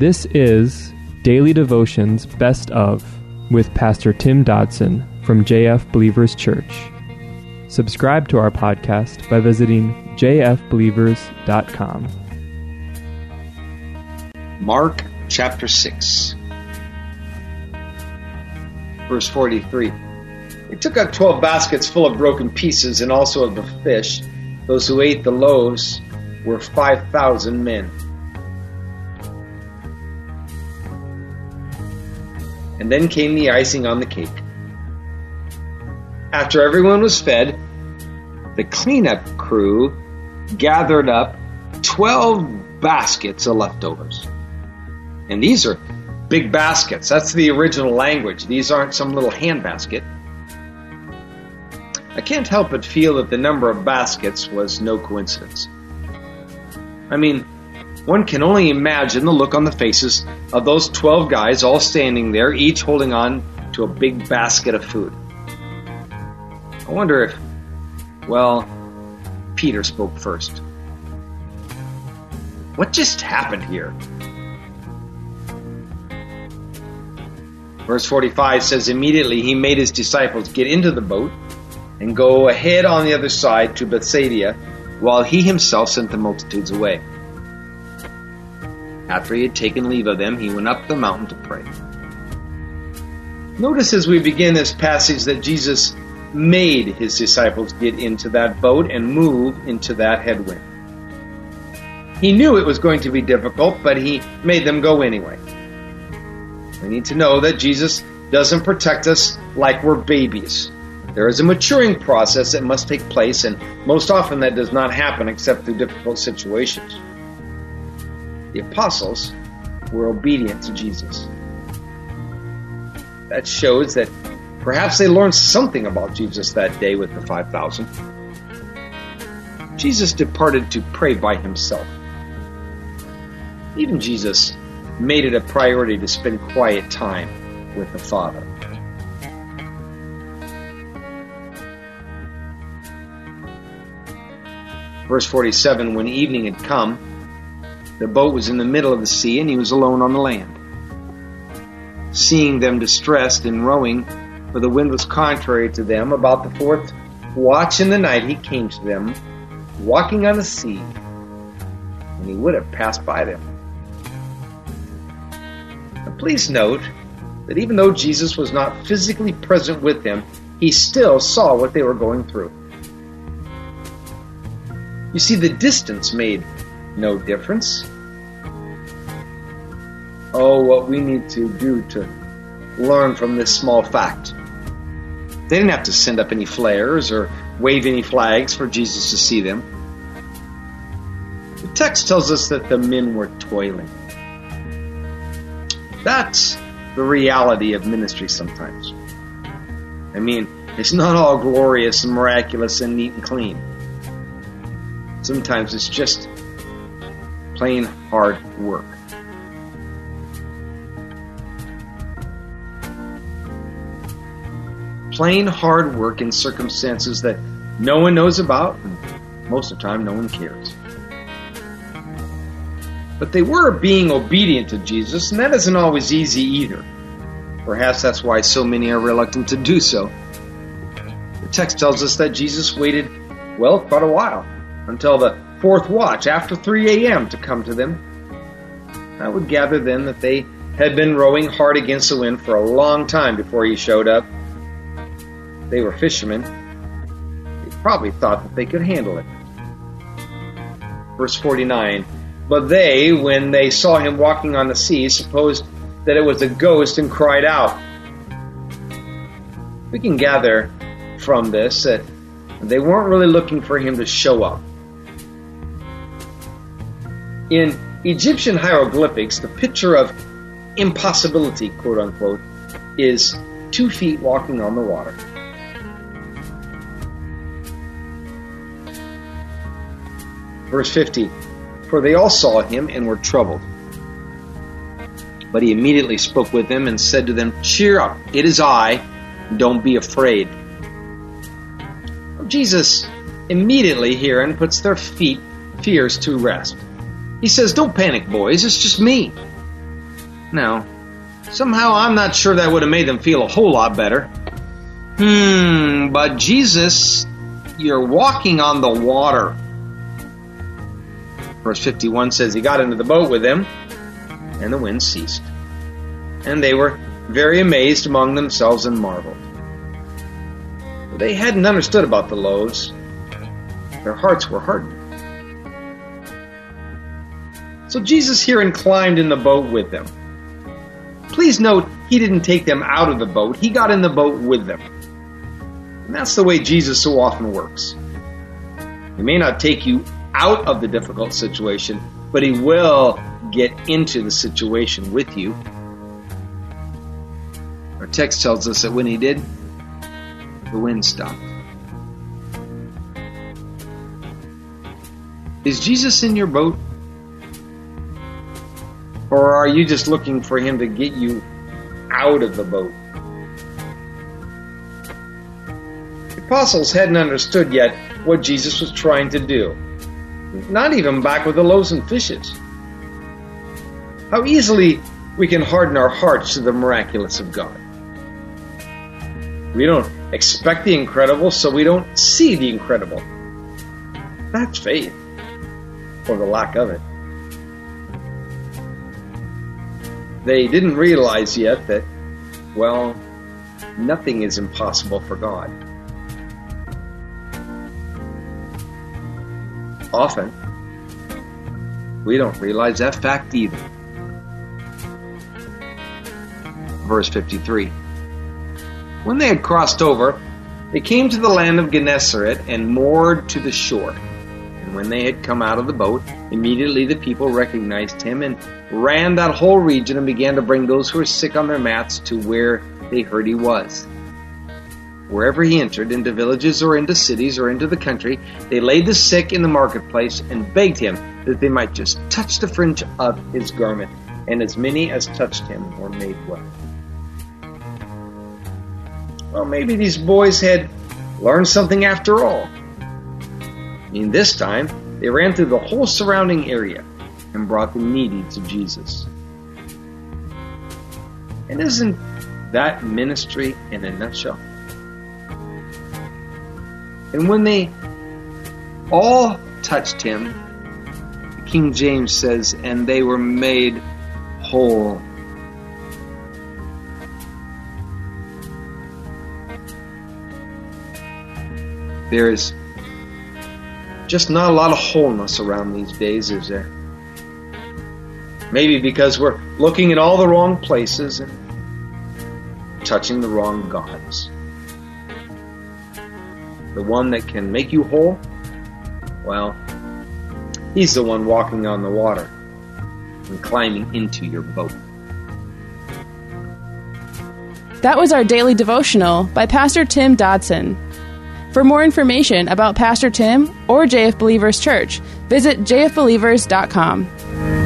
This is Daily Devotions Best of with Pastor Tim Dodson from JF Believers Church. Subscribe to our podcast by visiting jfbelievers.com. Mark chapter 6, verse 43. He took up twelve baskets full of broken pieces and also of the fish. Those who ate the loaves were 5,000 men. And then came the icing on the cake. After everyone was fed, the cleanup crew gathered up 12 baskets of leftovers. And these are big baskets. That's the original language. These aren't some little hand basket. I can't help but feel that the number of baskets was no coincidence. I mean, one can only imagine the look on the faces of those 12 guys all standing there, each holding on to a big basket of food. I wonder if, well, Peter spoke first. What just happened here? Verse 45 says, Immediately he made his disciples get into the boat and go ahead on the other side to Bethsaida, while he himself sent the multitudes away. After he had taken leave of them, he went up the mountain to pray. Notice as we begin this passage that Jesus made his disciples get into that boat and move into that headwind. He knew it was going to be difficult, but he made them go anyway. We need to know that Jesus doesn't protect us like we're babies. There is a maturing process that must take place, and most often that does not happen except through difficult situations. The apostles were obedient to Jesus. That shows that perhaps they learned something about Jesus that day with the 5,000. Jesus departed to pray by himself. Even Jesus made it a priority to spend quiet time with the Father. Verse 47 When evening had come, the boat was in the middle of the sea, and he was alone on the land. Seeing them distressed in rowing, for the wind was contrary to them, about the fourth watch in the night he came to them, walking on the sea, and he would have passed by them. Now, please note that even though Jesus was not physically present with them, he still saw what they were going through. You see, the distance made no difference. Oh, what we need to do to learn from this small fact. They didn't have to send up any flares or wave any flags for Jesus to see them. The text tells us that the men were toiling. That's the reality of ministry sometimes. I mean, it's not all glorious and miraculous and neat and clean. Sometimes it's just plain hard work. Plain hard work in circumstances that no one knows about, and most of the time no one cares. But they were being obedient to Jesus, and that isn't always easy either. Perhaps that's why so many are reluctant to do so. The text tells us that Jesus waited, well, quite a while, until the fourth watch after 3 a.m. to come to them. I would gather then that they had been rowing hard against the wind for a long time before he showed up. They were fishermen. They probably thought that they could handle it. Verse 49 But they, when they saw him walking on the sea, supposed that it was a ghost and cried out. We can gather from this that they weren't really looking for him to show up. In Egyptian hieroglyphics, the picture of impossibility, quote unquote, is two feet walking on the water. Verse 50 For they all saw him and were troubled. But he immediately spoke with them and said to them, Cheer up, it is I, don't be afraid. Jesus immediately here and puts their feet fears to rest. He says, Don't panic, boys, it's just me. Now, somehow I'm not sure that would have made them feel a whole lot better. Hmm, but Jesus, you're walking on the water. Verse 51 says he got into the boat with them, and the wind ceased. And they were very amazed among themselves and marveled. They hadn't understood about the loaves. Their hearts were hardened. So Jesus here and climbed in the boat with them. Please note, he didn't take them out of the boat, he got in the boat with them. And that's the way Jesus so often works. He may not take you out of the difficult situation, but he will get into the situation with you. Our text tells us that when he did, the wind stopped. Is Jesus in your boat? Or are you just looking for him to get you out of the boat? The apostles hadn't understood yet what Jesus was trying to do. Not even back with the loaves and fishes. How easily we can harden our hearts to the miraculous of God. We don't expect the incredible, so we don't see the incredible. That's faith, or the lack of it. They didn't realize yet that, well, nothing is impossible for God. Often, we don't realize that fact either. Verse 53. When they had crossed over, they came to the land of Gennesaret and moored to the shore. And when they had come out of the boat, immediately the people recognized him and ran that whole region and began to bring those who were sick on their mats to where they heard he was. Wherever he entered, into villages or into cities or into the country, they laid the sick in the marketplace and begged him that they might just touch the fringe of his garment. And as many as touched him were made well. Well, maybe these boys had learned something after all. I mean, this time, they ran through the whole surrounding area and brought the needy to Jesus. And isn't that ministry in a nutshell? And when they all touched him, King James says, and they were made whole. There's just not a lot of wholeness around these days, is there? Maybe because we're looking in all the wrong places and touching the wrong gods. The one that can make you whole, well, he's the one walking on the water and climbing into your boat. That was our daily devotional by Pastor Tim Dodson. For more information about Pastor Tim or JF Believers Church, visit jfbelievers.com.